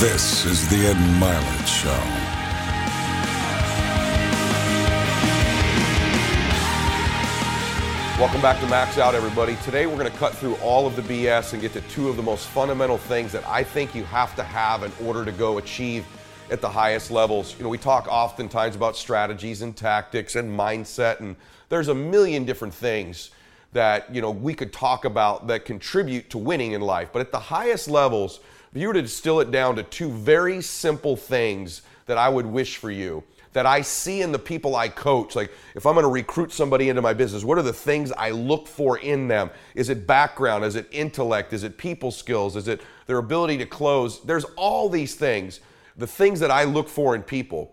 This is the Ed Mylett Show. Welcome back to Max Out, everybody. Today we're going to cut through all of the BS and get to two of the most fundamental things that I think you have to have in order to go achieve at the highest levels. You know, we talk oftentimes about strategies and tactics and mindset, and there's a million different things that, you know, we could talk about that contribute to winning in life. But at the highest levels, if you were to distill it down to two very simple things that I would wish for you, that I see in the people I coach. Like, if I'm going to recruit somebody into my business, what are the things I look for in them? Is it background? Is it intellect? Is it people skills? Is it their ability to close? There's all these things. The things that I look for in people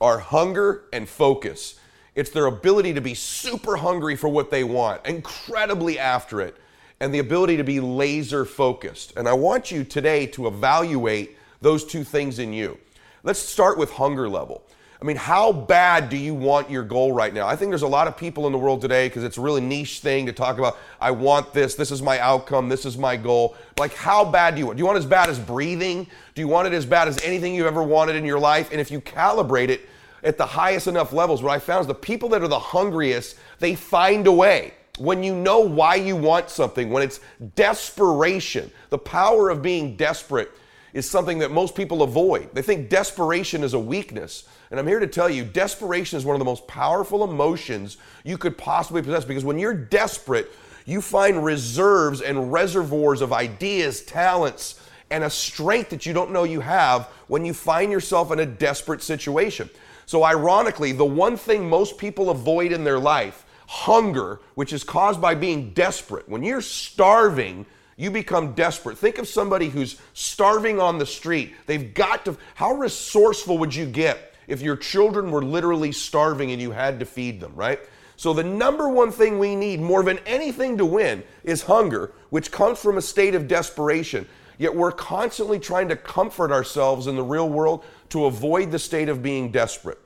are hunger and focus. It's their ability to be super hungry for what they want, incredibly after it, and the ability to be laser focused. And I want you today to evaluate those two things in you. Let's start with hunger level. I mean, how bad do you want your goal right now? I think there's a lot of people in the world today because it's a really niche thing to talk about. I want this. This is my outcome. This is my goal. Like, how bad do you want? Do you want as bad as breathing? Do you want it as bad as anything you've ever wanted in your life? And if you calibrate it at the highest enough levels, what I found is the people that are the hungriest, they find a way. When you know why you want something, when it's desperation, the power of being desperate is something that most people avoid. They think desperation is a weakness. And I'm here to tell you, desperation is one of the most powerful emotions you could possibly possess because when you're desperate, you find reserves and reservoirs of ideas, talents, and a strength that you don't know you have when you find yourself in a desperate situation. So, ironically, the one thing most people avoid in their life, hunger, which is caused by being desperate, when you're starving, you become desperate. Think of somebody who's starving on the street. They've got to, how resourceful would you get if your children were literally starving and you had to feed them, right? So, the number one thing we need more than anything to win is hunger, which comes from a state of desperation. Yet we're constantly trying to comfort ourselves in the real world to avoid the state of being desperate.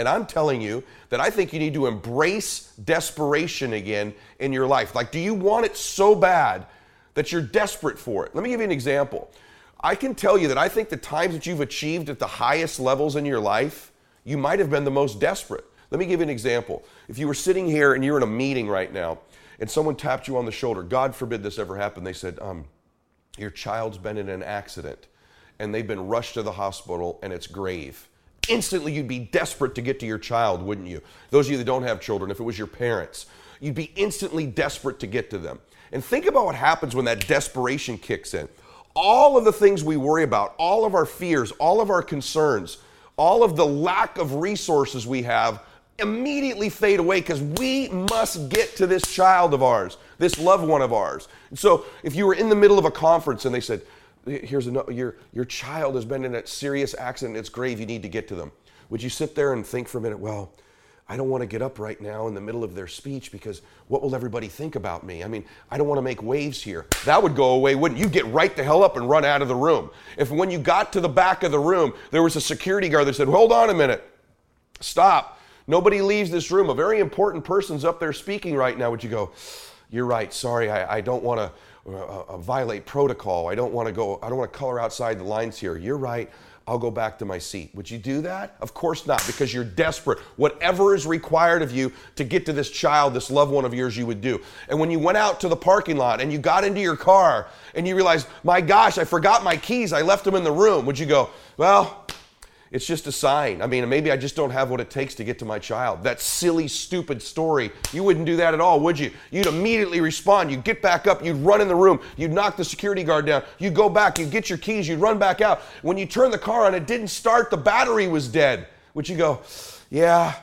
And I'm telling you that I think you need to embrace desperation again in your life. Like, do you want it so bad that you're desperate for it? Let me give you an example. I can tell you that I think the times that you've achieved at the highest levels in your life, you might have been the most desperate. Let me give you an example. If you were sitting here and you're in a meeting right now and someone tapped you on the shoulder, God forbid this ever happened, they said, um, Your child's been in an accident and they've been rushed to the hospital and it's grave. Instantly, you'd be desperate to get to your child, wouldn't you? Those of you that don't have children, if it was your parents, you'd be instantly desperate to get to them. And think about what happens when that desperation kicks in. All of the things we worry about, all of our fears, all of our concerns, all of the lack of resources we have immediately fade away because we must get to this child of ours, this loved one of ours. And so if you were in the middle of a conference and they said, here's a, your, your child has been in a serious accident, it's grave, you need to get to them. Would you sit there and think for a minute, well, I don't want to get up right now in the middle of their speech because what will everybody think about me? I mean, I don't want to make waves here. That would go away, wouldn't you? Get right the hell up and run out of the room. If when you got to the back of the room, there was a security guard that said, hold on a minute, stop. Nobody leaves this room. A very important person's up there speaking right now. Would you go, you're right, sorry, I, I don't want to uh, uh, violate protocol. I don't want to go, I don't want to color outside the lines here. You're right. I'll go back to my seat. Would you do that? Of course not, because you're desperate. Whatever is required of you to get to this child, this loved one of yours, you would do. And when you went out to the parking lot and you got into your car and you realized, my gosh, I forgot my keys, I left them in the room, would you go, well, it's just a sign. I mean, maybe I just don't have what it takes to get to my child. That silly, stupid story. You wouldn't do that at all, would you? You'd immediately respond. You'd get back up. You'd run in the room. You'd knock the security guard down. You'd go back. You'd get your keys. You'd run back out. When you turn the car on, it didn't start. The battery was dead. Would you go, yeah,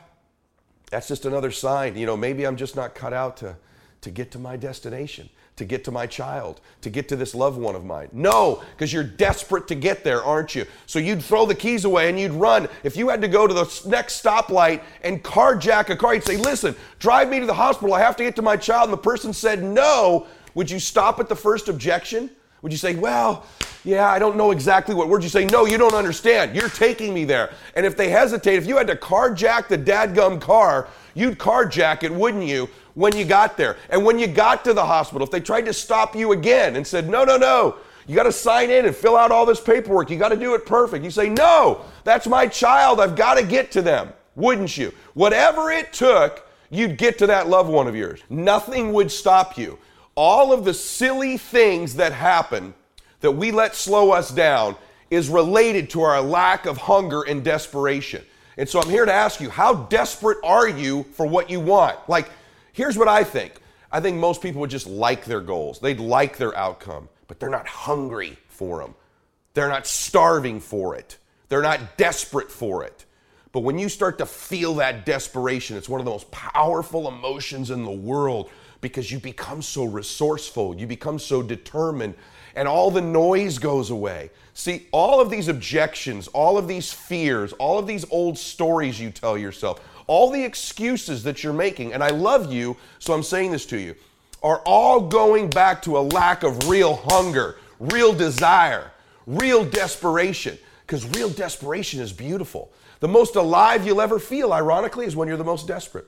that's just another sign. You know, maybe I'm just not cut out to, to get to my destination to get to my child, to get to this loved one of mine. No, because you're desperate to get there, aren't you? So you'd throw the keys away and you'd run. If you had to go to the next stoplight and carjack a car, you'd say, Listen, drive me to the hospital. I have to get to my child. And the person said no. Would you stop at the first objection? Would you say, Well, yeah, I don't know exactly what word you say. No, you don't understand. You're taking me there. And if they hesitate, if you had to carjack the dadgum car, you'd carjack it, wouldn't you? When you got there. And when you got to the hospital, if they tried to stop you again and said, no, no, no, You got to sign in and fill out all this paperwork. You got to do it perfect. You say, No, that's my child. I've got to get to them. Wouldn't you? Whatever it took, you'd get to that loved one of yours. Nothing would stop you. All of the silly things that happen that we let slow us down is related to our lack of hunger and desperation. And so I'm here to ask you, how desperate are you for what you want? Like, here's what I think I think most people would just like their goals, they'd like their outcome, but they're not hungry for them. They're not starving for it. They're not desperate for it. But when you start to feel that desperation, it's one of the most powerful emotions in the world because you become so resourceful, you become so determined, and all the noise goes away. See, all of these objections, all of these fears, all of these old stories you tell yourself, all the excuses that you're making, and I love you, so I'm saying this to you, are all going back to a lack of real hunger, real desire, real desperation. Because real desperation is beautiful. The most alive you'll ever feel, ironically, is when you're the most desperate.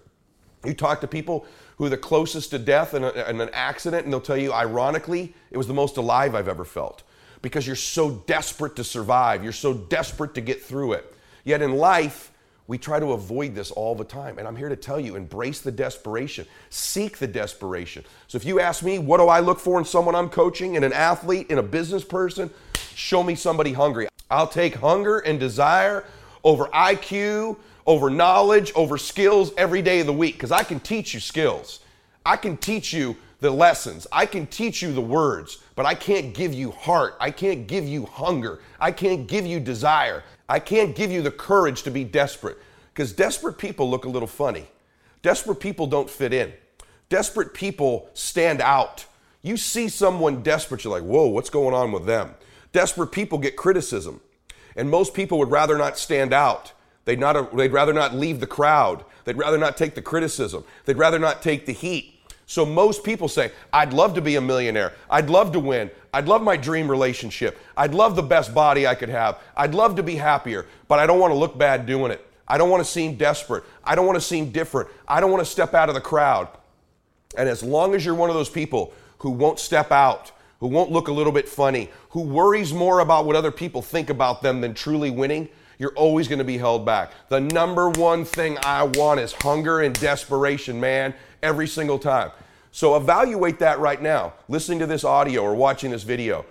You talk to people who are the closest to death in, a, in, an accident, and they'll tell you, ironically, it was the most alive I've ever felt because you're so desperate to survive. You're so desperate to get through it. Yet in life, we try to avoid this all the time. And I'm here to tell you embrace the desperation, seek the desperation. So if you ask me, what do I look for in someone I'm coaching, in an athlete, in a business person? Show me somebody hungry. I'll take hunger and desire over IQ, over knowledge, over skills every day of the week because I can teach you skills. I can teach you the lessons. I can teach you the words, but I can't give you heart. I can't give you hunger. I can't give you desire. I can't give you the courage to be desperate because desperate people look a little funny. Desperate people don't fit in. Desperate people stand out. You see someone desperate, you're like, whoa, what's going on with them? Desperate people get criticism. And most people would rather not stand out. They'd, not, they'd rather not leave the crowd. They'd rather not take the criticism. They'd rather not take the heat. So most people say, I'd love to be a millionaire. I'd love to win. I'd love my dream relationship. I'd love the best body I could have. I'd love to be happier, but I don't want to look bad doing it. I don't want to seem desperate. I don't want to seem different. I don't want to step out of the crowd. And as long as you're one of those people who won't step out, who won't look a little bit funny, who worries more about what other people think about them than truly winning, you're always going to be held back. The number one thing I want is hunger and desperation, man every single time. So evaluate that right now, listening to this audio or watching this video.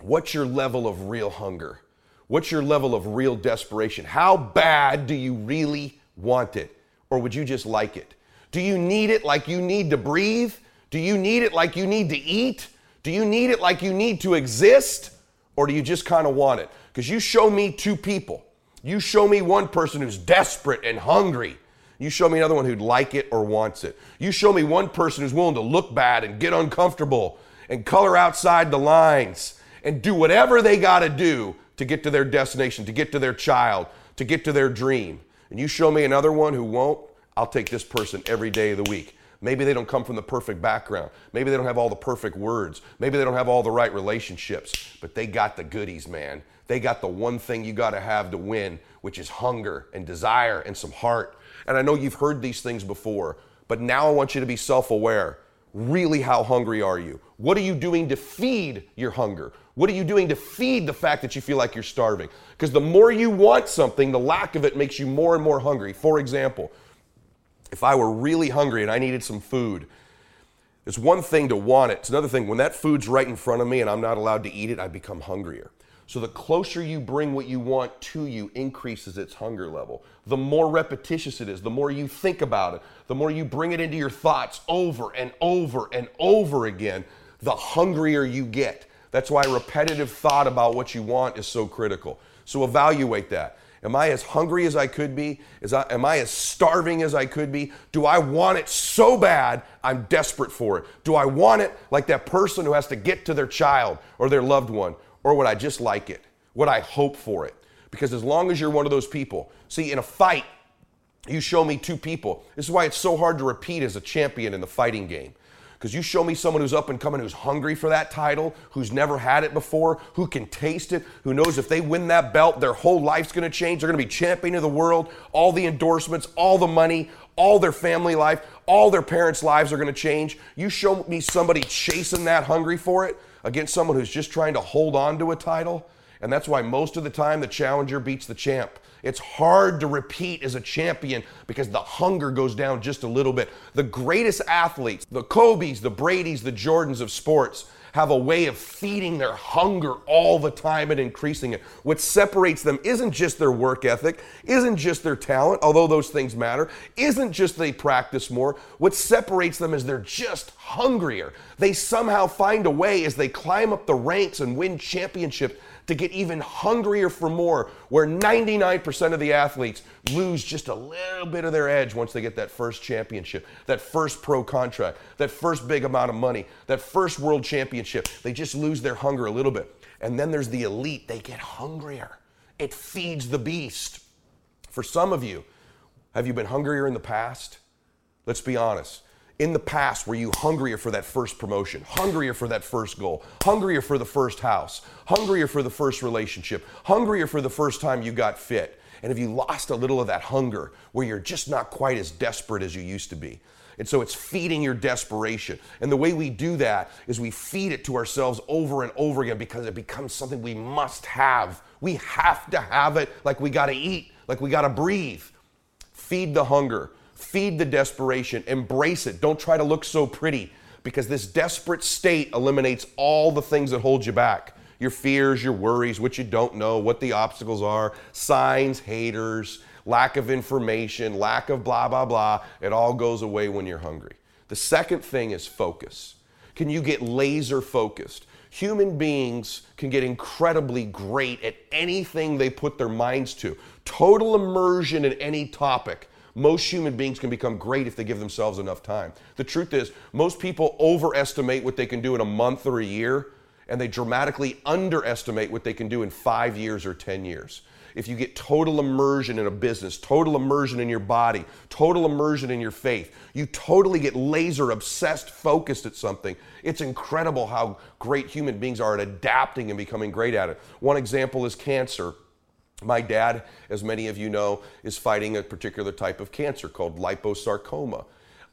What's your level of real hunger? What's your level of real desperation? How bad do you really want it? Or would you just like it? Do you need it like you need to breathe? Do you need it like you need to eat? Do you need it like you need to exist? Or do you just kind of want it? Because you show me two people. You show me one person who's desperate and hungry you show me another one who'd like it or wants it. You show me one person who's willing to look bad and get uncomfortable and color outside the lines and do whatever they got to do to get to their destination, to get to their child, to get to their dream. And you show me another one who won't, I'll take this person every day of the week. Maybe they don't come from the perfect background. Maybe they don't have all the perfect words. Maybe they don't have all the right relationships, but they got the goodies, man. They got the one thing you got to have to win, which is hunger and desire and some heart and I know you've heard these things before, but now I want you to be self aware. Really, how hungry are you? What are you doing to feed your hunger? What are you doing to feed the fact that you feel like you're starving? Because the more you want something, the lack of it makes you more and more hungry. For example, if I were really hungry and I needed some food, it's one thing to want it. It's another thing when that food's right in front of me and I'm not allowed to eat it, I become hungrier. So the closer you bring what you want to you increases its hunger level. The more repetitious it is, the more you think about it, the more you bring it into your thoughts over and over and over again, the hungrier you get. That's why repetitive thought about what you want is so critical. So evaluate that. Am I as hungry as I could be? I, am I as starving as I could be? Do I want it so bad I'm desperate for it? Do I want it like that person who has to get to their child or their loved one? Or would I just like it? Would I hope for it? Because as long as you're one of those people, see, in a fight, you show me two people. This is why it's so hard to repeat as a champion in the fighting game. Because you show me someone who's up and coming, who's hungry for that title, who's never had it before, who can taste it, who knows if they win that belt, their whole life's gonna change. They're gonna be champion of the world, all the endorsements, all the money, all their family life, all their parents' lives are gonna change. You show me somebody chasing that hungry for it, against someone who's just trying to hold on to a title. And that's why most of the time the challenger beats the champ. It's hard to repeat as a champion because the hunger goes down just a little bit. The greatest athletes, the Kobe's, the Brady's, the Jordans of sports, have a way of feeding their hunger all the time and increasing it. What separates them isn't just their work ethic, isn't just their talent, although those things matter, isn't just they practice more. What separates them is they're just hungrier. They somehow find a way as they climb up the ranks and win championships to get even hungrier for more, where 99% of the athletes lose just a little bit of their edge once they get that first championship, that first pro contract, that first big amount of money, that first world championship. They just lose their hunger a little bit. And then there's the elite, they get hungrier. It feeds the beast. For some of you, have you been hungrier in the past? Let's be honest in the past were you hungrier for that first promotion, hungrier for that first goal, hungrier for the first house, hungrier for the first relationship, hungrier for the first time you got fit? And have you lost a little of that hunger where you're just not quite as desperate as you used to be? And so it's feeding your desperation. And the way we do that is we feed it to ourselves over and over again because it becomes something we must have. We have to have it like we got to eat, like we got to breathe. Feed the hunger. Feed the desperation, embrace it. Don't try to look so pretty because this desperate state eliminates all the things that hold you back your fears, your worries, what you don't know, what the obstacles are, signs, haters, lack of information, lack of blah, blah, blah. It all goes away when you're hungry. The second thing is focus. Can you get laser focused? Human beings can get incredibly great at anything they put their minds to. Total immersion in any topic most human beings can become great if they give themselves enough time. The truth is, most people overestimate what they can do in a month or a year, and they dramatically underestimate what they can do in five years or 10 years. If you get total immersion in a business, total immersion in your body, total immersion in your faith, you totally get laser obsessed focused at something. It's incredible how great human beings are at adapting and becoming great at it. One example is cancer. My dad, as many of you know, is fighting a particular type of cancer called liposarcoma.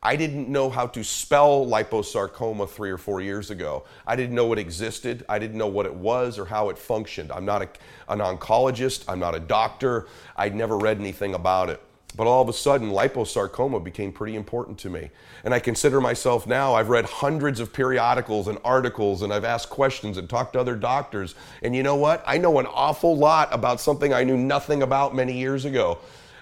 I didn't know how to spell liposarcoma three or four years ago. I didn't know it existed. I didn't know what it was or how it functioned. I'm not a, an oncologist. I'm not a doctor. I'd never read anything about it. But all of a sudden, liposarcoma became pretty important to me. And I consider myself now, I've read hundreds of periodicals and articles, and I've asked questions and talked to other doctors. And you know what? I know an awful lot about something I knew nothing about many years ago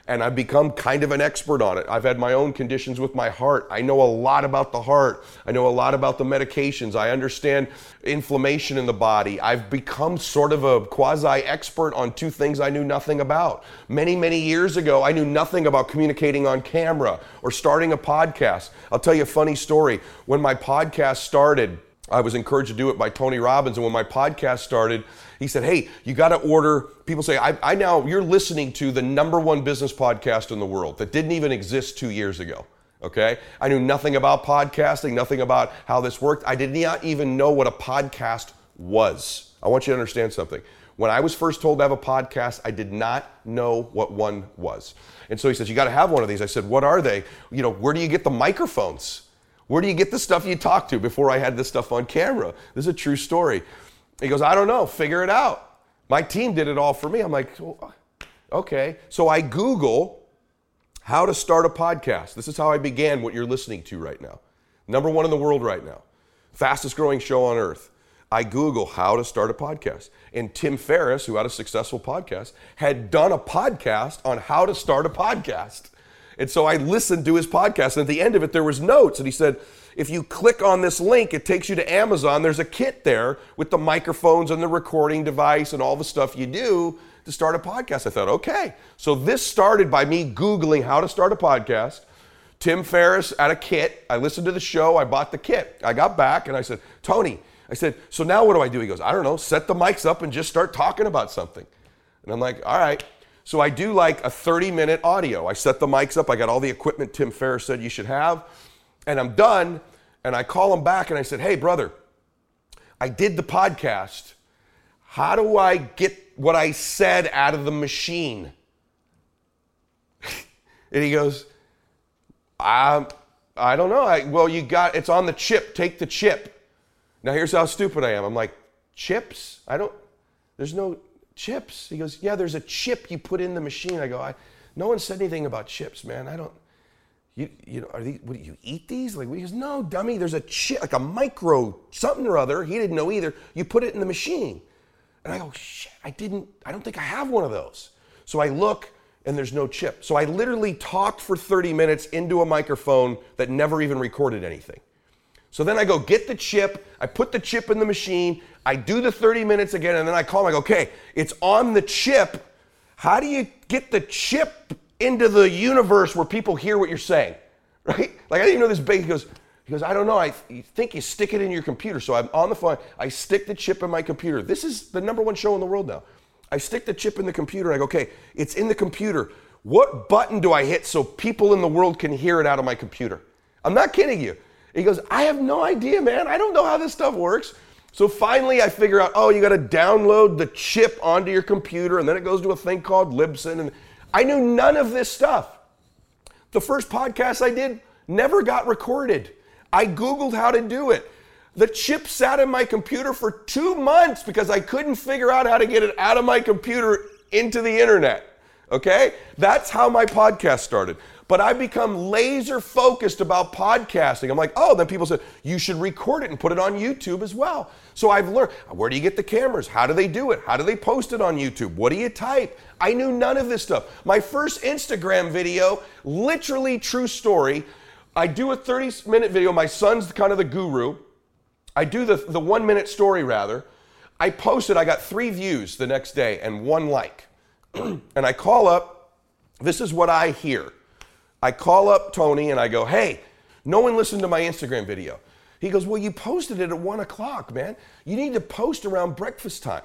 and I've become kind of an expert on it. I've had my own conditions with my heart. I know a lot about the heart. I know a lot about the medications. I understand inflammation in the body. I've become sort of a quasi expert on two things I knew nothing about. Many, many years ago, I knew nothing about communicating on camera or starting a podcast. I'll tell you a funny story. When my podcast started, I was encouraged to do it by Tony Robbins. And when my podcast started, he said, Hey, you got to order. People say, I, I, now, you're listening to the number one business podcast in the world that didn't even exist two years ago. Okay? I knew nothing about podcasting, nothing about how this worked. I did not even know what a podcast was. I want you to understand something. When I was first told to have a podcast, I did not know what one was. And so he says, You got to have one of these. I said, What are they? You know, where do you get the microphones? Where do you get the stuff you talk to before I had this stuff on camera? This is a true story. He goes, I don't know, figure it out. My team did it all for me. I'm like, okay. So I Google how to start a podcast. This is how I began what you're listening to right now. Number one in the world right now, fastest growing show on earth. I Google how to start a podcast. And Tim Ferriss, who had a successful podcast, had done a podcast on how to start a podcast. And so I listened to his podcast, and at the end of it, there was notes, and he said, if you click on this link, it takes you to Amazon. There's a kit there with the microphones and the recording device and all the stuff you do to start a podcast. I thought, okay. So this started by me Googling how to start a podcast. Tim Ferriss at a kit. I listened to the show. I bought the kit. I got back and I said, Tony, I said, so now what do I do? He goes, I don't know, set the mics up and just start talking about something. And I'm like, all right. So I do like a 30 minute audio. I set the mics up. I got all the equipment Tim Ferriss said you should have. And I'm done. And I call him back and I said, Hey, brother, I did the podcast. How do I get what I said out of the machine? and he goes, I, I don't know. I, well, you got it's on the chip. Take the chip. Now here's how stupid I am. I'm like, chips? I don't, there's no chips. He goes, yeah, there's a chip you put in the machine. I go, I, no one said anything about chips, man. I don't, you, you know, are these, what, do you eat these? Like, he goes, no, dummy, there's a chip, like a micro something or other. He didn't know either. You put it in the machine. And I go, shit, I didn't, I don't think I have one of those. So I look and there's no chip. So I literally talked for 30 minutes into a microphone that never even recorded anything. So then I go get the chip, I put the chip in the machine, I do the 30 minutes again, and then I call him, I go, okay, it's on the chip. How do you get the chip into the universe where people hear what you're saying? Right? Like I didn't even know this big. He goes, he goes, I don't know. I th- think you stick it in your computer. So I'm on the phone. I stick the chip in my computer. This is the number one show in the world now. I stick the chip in the computer. I go, okay, it's in the computer. What button do I hit so people in the world can hear it out of my computer? I'm not kidding you. He goes, I have no idea, man. I don't know how this stuff works. So finally, I figure out, oh, you got to download the chip onto your computer, and then it goes to a thing called Libsyn. And I knew none of this stuff. The first podcast I did never got recorded. I Googled how to do it. The chip sat in my computer for two months because I couldn't figure out how to get it out of my computer into the internet. Okay? That's how my podcast started but I've become laser focused about podcasting. I'm like, oh, then people said, you should record it and put it on YouTube as well. So I've learned where do you get the cameras? How do they do it? How do they post it on YouTube? What do you type? I knew none of this stuff. My first Instagram video, literally true story. I do a 30 minute video. My son's kind of the guru. I do the, the one minute story rather. I posted, I got three views the next day and one like. and I call up, this is what I hear. I call up Tony and I go, hey, no one listened to my Instagram video. He goes, well, you posted it at one o'clock, man. You need to post around breakfast time.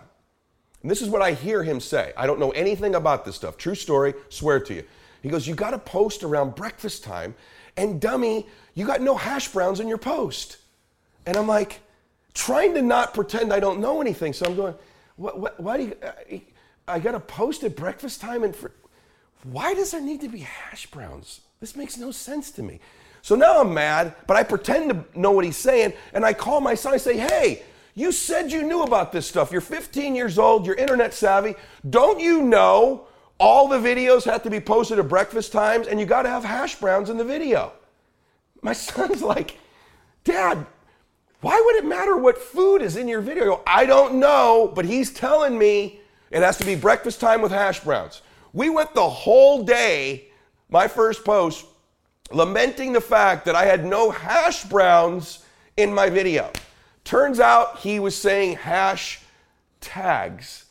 And this is what I hear him say. I don't know anything about this stuff. True story, swear to you. He goes, you got to post around breakfast time. And dummy, you got no hash browns in your post. And I'm like, trying to not pretend I don't know anything. So I'm going, what, what, why do you, uh, I, I got to post at breakfast time and for, why does there need to be hash browns? This makes no sense to me. So now I'm mad, but I pretend to know what he's saying, and I call my son. I say, hey, you said you knew about this stuff. You're 15 years old, you're internet savvy. Don't you know all the videos have to be posted at breakfast times and you got to have hash browns in the video? My son's like, Dad, why would it matter what food is in your video? I don't know, but he's telling me it has to be breakfast time with hash browns. We went the whole day, my first post, lamenting the fact that I had no hash browns in my video. Turns out he was saying hash tags,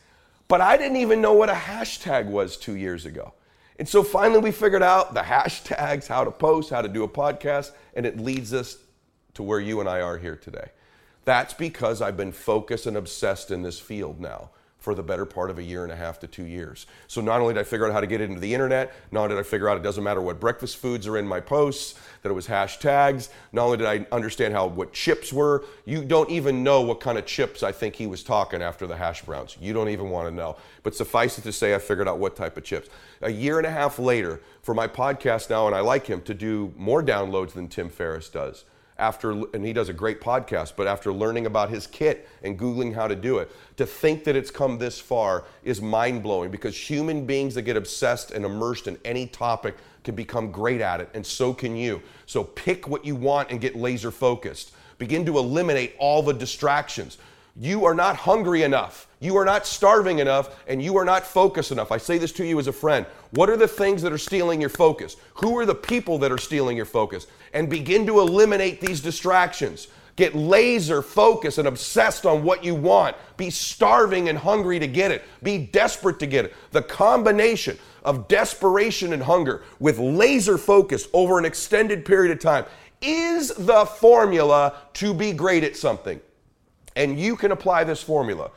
but I didn't even know what a hashtag was two years ago. And so finally we figured out the hashtags, how to post, how to do a podcast, and it leads us to where you and I are here today. That's because I've been focused and obsessed in this field now for the better part of a year and a half to two years. So not only did I figure out how to get it into the internet, not only did I figure out it doesn't matter what breakfast foods are in my posts, that it was hashtags, not only did I understand how what chips were, you don't even know what kind of chips I think he was talking after the hash browns. You don't even want to know. But suffice it to say, I figured out what type of chips. A year and a half later, for my podcast now, and I like him to do more downloads than Tim Ferriss does after, and he does a great podcast, but after learning about his kit and Googling how to do it, to think that it's come this far is mind blowing because human beings that get obsessed and immersed in any topic can become great at it, and so can you. So pick what you want and get laser focused. Begin to eliminate all the distractions. You are not hungry enough. You are not starving enough, and you are not focused enough. I say this to you as a friend. What are the things that are stealing your focus? Who are the people that are stealing your focus? And begin to eliminate these distractions. Get laser focused and obsessed on what you want. Be starving and hungry to get it. Be desperate to get it. The combination of desperation and hunger with laser focus over an extended period of time is the formula to be great at something. And you can apply this formula.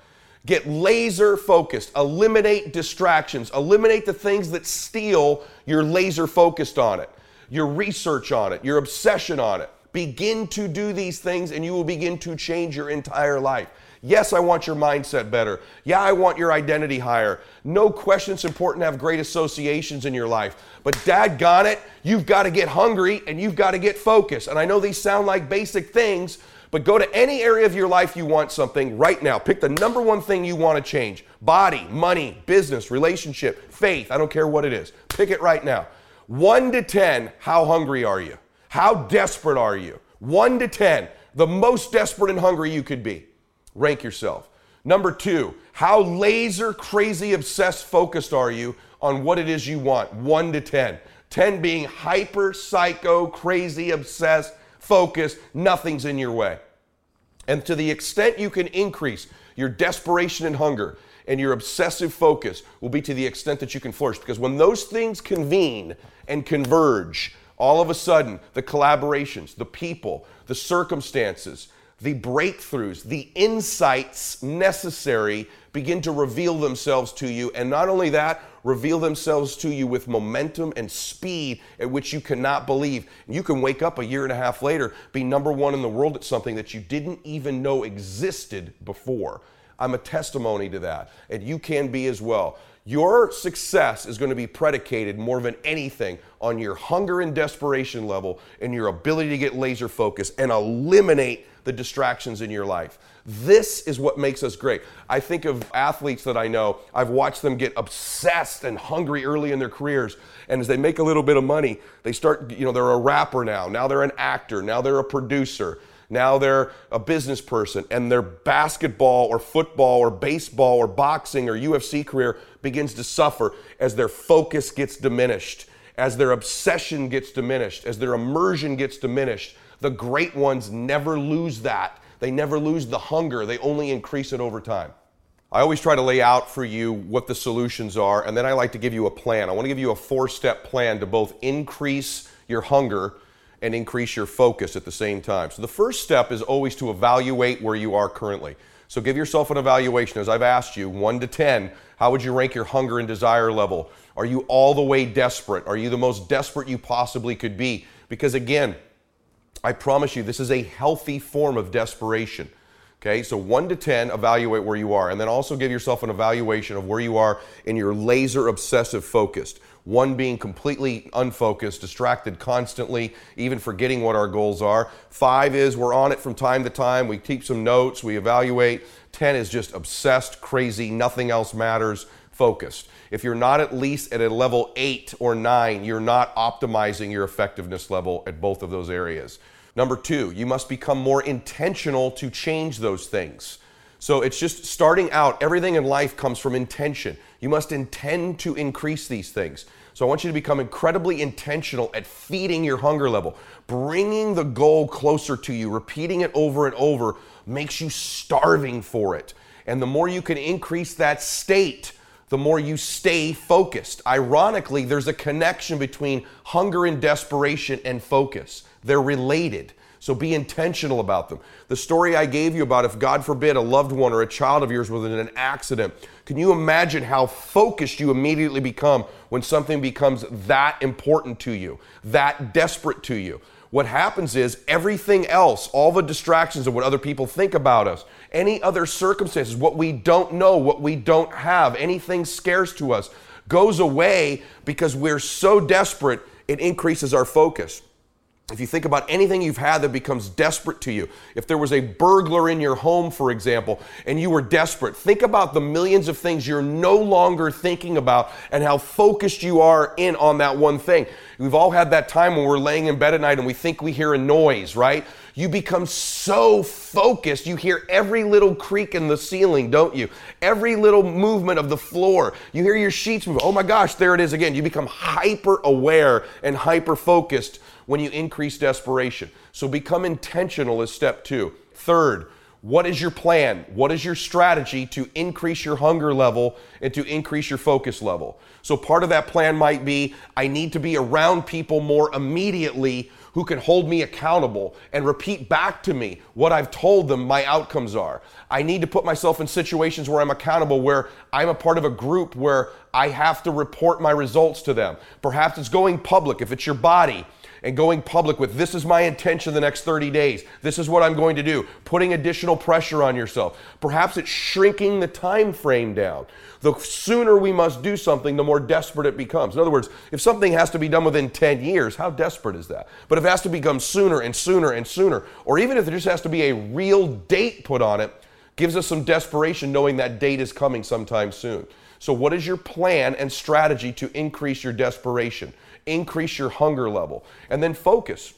Get laser focused, eliminate distractions, eliminate the things that steal your laser focused on it, your research on it, your obsession on it. Begin to do these things and you will begin to change your entire life. Yes, I want your mindset better. Yeah, I want your identity higher. No question it's important to have great associations in your life. But daggone it, you've got to get hungry and you've got to get focused. And I know these sound like basic things, But go to any area of your life you want something right now. Pick the number one thing you want to change body, money, business, relationship, faith. I don't care what it is. Pick it right now. One to 10, how hungry are you? How desperate are you? One to 10, the most desperate and hungry you could be. Rank yourself. Number two, how laser crazy obsessed focused are you on what it is you want? One to 10. 10 being hyper psycho, crazy, obsessed, focused, nothing's in your way. And to the extent you can increase your desperation and hunger and your obsessive focus will be to the extent that you can flourish. Because when those things convene and converge, all of a sudden, the collaborations, the people, the circumstances, the breakthroughs, the insights necessary begin to reveal themselves to you. And not only that, reveal themselves to you with momentum and speed at which you cannot believe. You can wake up a year and a half later, be number one in the world at something that you didn't even know existed before. I'm a testimony to that, and you can be as well. Your success is going to be predicated more than anything on your hunger and desperation level and your ability to get laser focused and eliminate the distractions in your life. This is what makes us great. I think of athletes that I know, I've watched them get obsessed and hungry early in their careers. And as they make a little bit of money, they start, you know, they're a rapper now, now they're an actor, now they're a producer. Now they're a business person, and their basketball or football or baseball or boxing or UFC career begins to suffer as their focus gets diminished, as their obsession gets diminished, as their immersion gets diminished. The great ones never lose that. They never lose the hunger, they only increase it over time. I always try to lay out for you what the solutions are, and then I like to give you a plan. I want to give you a four step plan to both increase your hunger and increase your focus at the same time. So the first step is always to evaluate where you are currently. So give yourself an evaluation. As I've asked you, 1 to 10, how would you rank your hunger and desire level? Are you all the way desperate? Are you the most desperate you possibly could be? Because again, I promise you, this is a healthy form of desperation. Okay, so 1 to 10, evaluate where you are. And then also give yourself an evaluation of where you are in your laser obsessive focused one being completely unfocused, distracted constantly, even forgetting what our goals are. Five is we're on it from time to time, we keep some notes, we evaluate. 10 is just obsessed, crazy, nothing else matters, focused. If you're not at least at a level eight or nine, you're not optimizing your effectiveness level at both of those areas. Number two, you must become more intentional to change those things. So it's just starting out, everything in life comes from intention. You must intend to increase these things. So I want you to become incredibly intentional at feeding your hunger level. Bringing the goal closer to you, repeating it over and over makes you starving for it. And the more you can increase that state, the more you stay focused. Ironically, there's a connection between hunger and desperation and focus. They're related. So be intentional about them. The story I gave you about if, God forbid, a loved one or a child of yours was in an accident, can you imagine how focused you immediately become when something becomes that important to you, that desperate to you? What happens is everything else, all the distractions of what other people think about us, any other circumstances, what we don't know, what we don't have, anything scarce to us, goes away because we're so desperate, it increases our focus. If you think about anything you've had that becomes desperate to you, if there was a burglar in your home, for example, and you were desperate, think about the millions of things you're no longer thinking about and how focused you are in on that one thing. We've all had that time when we're laying in bed at night and we think we hear a noise, right? You become so focused, you hear every little creak in the ceiling, don't you? Every little movement of the floor. You hear your sheets move. Oh my gosh, there it is again. You become hyper aware and hyper focused when you increase desperation. So become intentional is step two. Third, what is your plan? What is your strategy to increase your hunger level and to increase your focus level? So, part of that plan might be I need to be around people more immediately who can hold me accountable and repeat back to me what I've told them my outcomes are. I need to put myself in situations where I'm accountable, where I'm a part of a group where I have to report my results to them. Perhaps it's going public if it's your body and going public with this is my intention the next 30 days. This is what I'm going to do. Putting additional pressure on yourself. Perhaps it's shrinking the time frame down. The sooner we must do something, the more desperate it becomes. In other words, if something has to be done within 10 years, how desperate is that? But if it has to become sooner and sooner and sooner, or even if there just has to be a real date put on it, gives us some desperation knowing that date is coming sometime soon. So, what is your plan and strategy to increase your desperation, increase your hunger level, and then focus?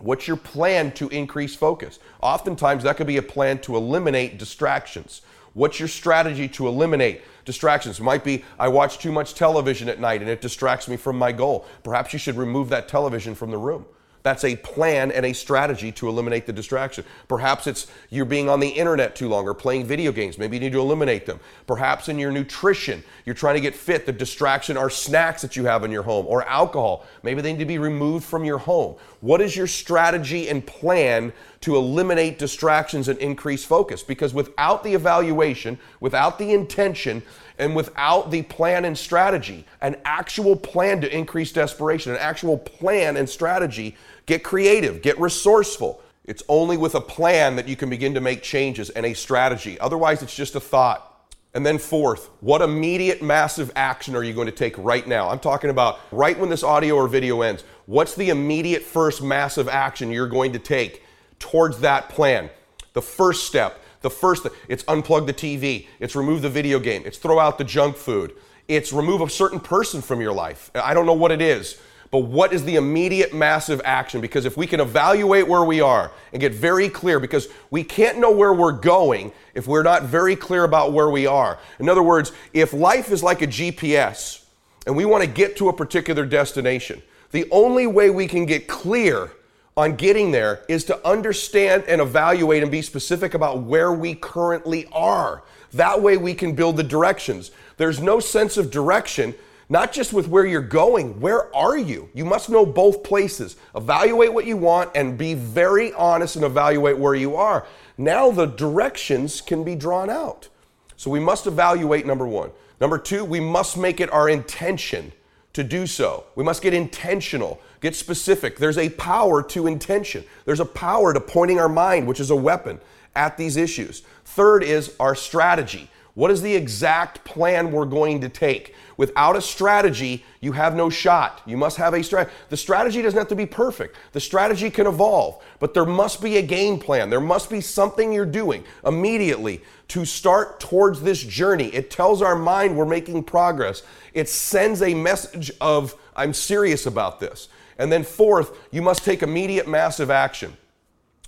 What's your plan to increase focus? Oftentimes, that could be a plan to eliminate distractions. What's your strategy to eliminate distractions? It might be I watch too much television at night and it distracts me from my goal. Perhaps you should remove that television from the room. That's a plan and a strategy to eliminate the distraction. Perhaps it's you're being on the internet too long or playing video games. Maybe you need to eliminate them. Perhaps in your nutrition, you're trying to get fit. The distraction are snacks that you have in your home or alcohol. Maybe they need to be removed from your home. What is your strategy and plan to eliminate distractions and increase focus? Because without the evaluation, without the intention, and without the plan and strategy, an actual plan to increase desperation, an actual plan and strategy, get creative, get resourceful. It's only with a plan that you can begin to make changes and a strategy. Otherwise, it's just a thought. And then, fourth, what immediate massive action are you going to take right now? I'm talking about right when this audio or video ends. What's the immediate first massive action you're going to take towards that plan? The first step the first, it's unplug the TV, it's remove the video game, it's throw out the junk food, it's remove a certain person from your life. I don't know what it is, but what is the immediate massive action? Because if we can evaluate where we are and get very clear, because we can't know where we're going if we're not very clear about where we are. In other words, if life is like a GPS and we want to get to a particular destination, the only way we can get clear on getting there is to understand and evaluate and be specific about where we currently are. That way we can build the directions. There's no sense of direction, not just with where you're going, where are you? You must know both places. Evaluate what you want and be very honest and evaluate where you are. Now the directions can be drawn out. So we must evaluate number one. Number two, we must make it our intention to do so. We must get intentional, get specific. There's a power to intention, there's a power to pointing our mind, which is a weapon, at these issues. Third is our strategy. What is the exact plan we're going to take? Without a strategy, you have no shot. You must have a strategy. The strategy doesn't have to be perfect. The strategy can evolve, but there must be a game plan. There must be something you're doing immediately to start towards this journey. It tells our mind we're making progress. It sends a message of, I'm serious about this. And then, fourth, you must take immediate massive action.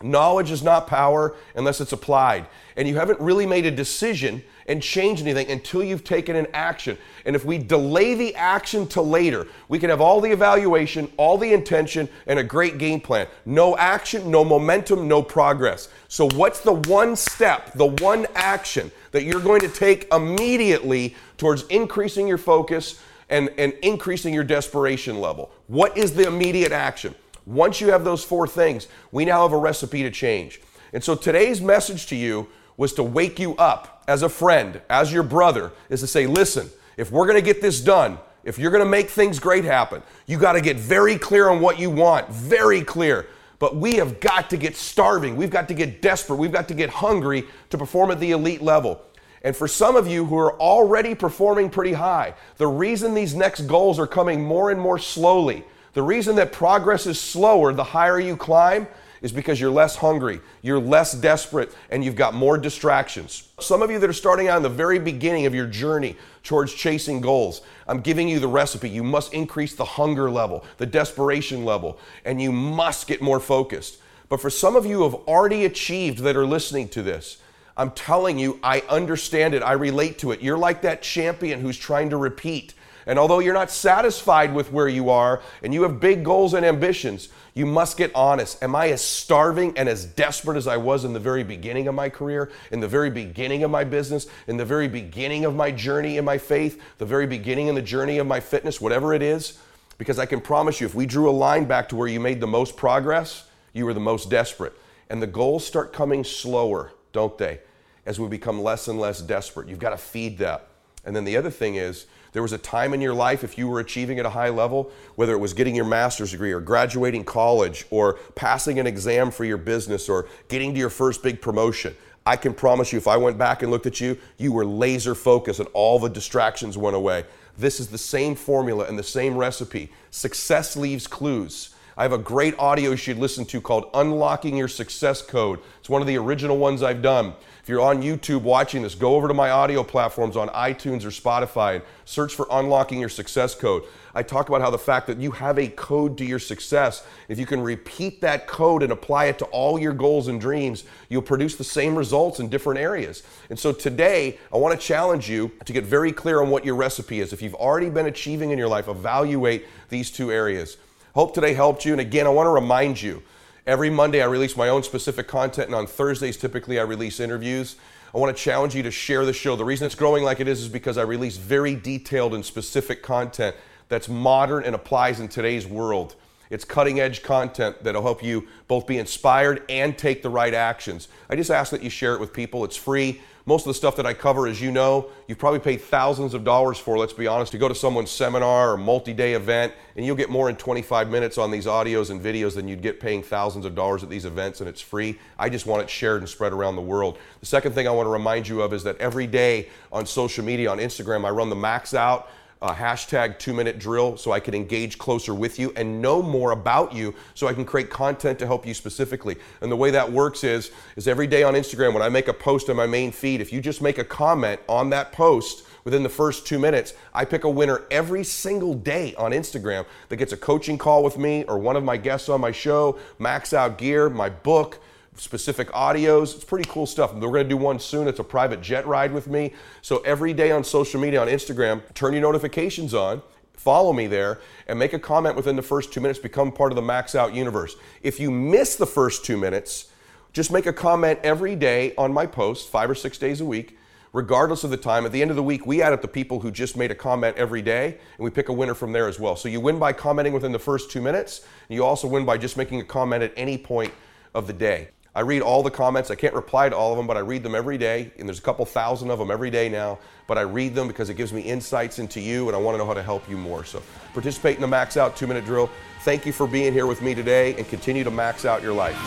Knowledge is not power unless it's applied. And you haven't really made a decision and changed anything until you've taken an action. And if we delay the action to later, we can have all the evaluation, all the intention, and a great game plan. No action, no momentum, no progress. So, what's the one step, the one action that you're going to take immediately towards increasing your focus and, and increasing your desperation level? What is the immediate action? Once you have those four things, we now have a recipe to change. And so today's message to you was to wake you up as a friend, as your brother, is to say, listen, if we're going to get this done, if you're going to make things great happen, you got to get very clear on what you want, very clear. But we have got to get starving. We've got to get desperate. We've got to get hungry to perform at the elite level. And for some of you who are already performing pretty high, the reason these next goals are coming more and more slowly the reason that progress is slower the higher you climb is because you're less hungry, you're less desperate, and you've got more distractions. Some of you that are starting out in the very beginning of your journey towards chasing goals, I'm giving you the recipe. You must increase the hunger level, the desperation level, and you must get more focused. But for some of you who have already achieved that are listening to this, I'm telling you, I understand it. I relate to it. You're like that champion who's trying to repeat. And although you're not satisfied with where you are and you have big goals and ambitions, you must get honest. Am I as starving and as desperate as I was in the very beginning of my career, in the very beginning of my business, in the very beginning of my journey in my faith, the very beginning in the journey of my fitness, whatever it is? Because I can promise you, if we drew a line back to where you made the most progress, you were the most desperate. And the goals start coming slower, don't they? As we become less and less desperate. You've got to feed that. And then the other thing is, There was a time in your life, if you were achieving at a high level, whether it was getting your master's degree or graduating college or passing an exam for your business or getting to your first big promotion. I can promise you, if I went back and looked at you, you were laser focused and all the distractions went away. This is the same formula and the same recipe. Success leaves clues. I have a great audio you should listen to called Unlocking Your Success Code. It's one of the original ones I've done. If you're on YouTube watching this, go over to my audio platforms on iTunes or Spotify and search for Unlocking Your Success Code. I talk about how the fact that you have a code to your success, if you can repeat that code and apply it to all your goals and dreams, you'll produce the same results in different areas. And so today, I want to challenge you to get very clear on what your recipe is. If you've already been achieving in your life, evaluate these two areas. Hope today helped you. And again, I want to remind you Every Monday, I release my own specific content, and on Thursdays, typically, I release interviews. I want to challenge you to share the show. The reason it's growing like it is is because I release very detailed and specific content that's modern and applies in today's world. It's cutting edge content that'll help you both be inspired and take the right actions. I just ask that you share it with people. It's free. Most of the stuff that I cover, as you know, you've probably paid thousands of dollars for, let's be honest, to go to someone's seminar or multi day event, and you'll get more in 25 minutes on these audios and videos than you'd get paying thousands of dollars at these events, and it's free. I just want it shared and spread around the world. The second thing I want to remind you of is that every day on social media, on Instagram, I run the max out uh, hashtag two minute drill so I can engage closer with you and know more about you so I can create content to help you specifically. And the way that works is, is every day on Instagram, when I make a post on my main feed, if you just make a comment on that post, within the first two minutes, I pick a winner every single day on Instagram that gets a coaching call with me or one of my guests on my show, Max Out Gear, my book, specific audios. It's pretty cool stuff. We're going to do one soon. It's a private jet ride with me. So every day on social media, on Instagram, turn your notifications on. Follow me there and make a comment within the first two minutes. Become part of the Max Out universe. If you miss the first two minutes, just make a comment every day on my post, five or six days a week, regardless of the time. At the end of the week, we add up the people who just made a comment every day, and we pick a winner from there as well. So you win by commenting within the first two minutes, and you also win by just making a comment at any point of the day. I read all the comments. I can't reply to all of them, but I read them every day. And there's a couple thousand of them every day now. But I read them because it gives me insights into you and I want to know how to help you more. So participate in the Max Out two minute drill. Thank you for being here with me today and continue to max out your life.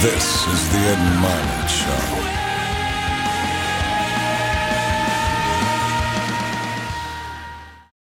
This is the Ed Show.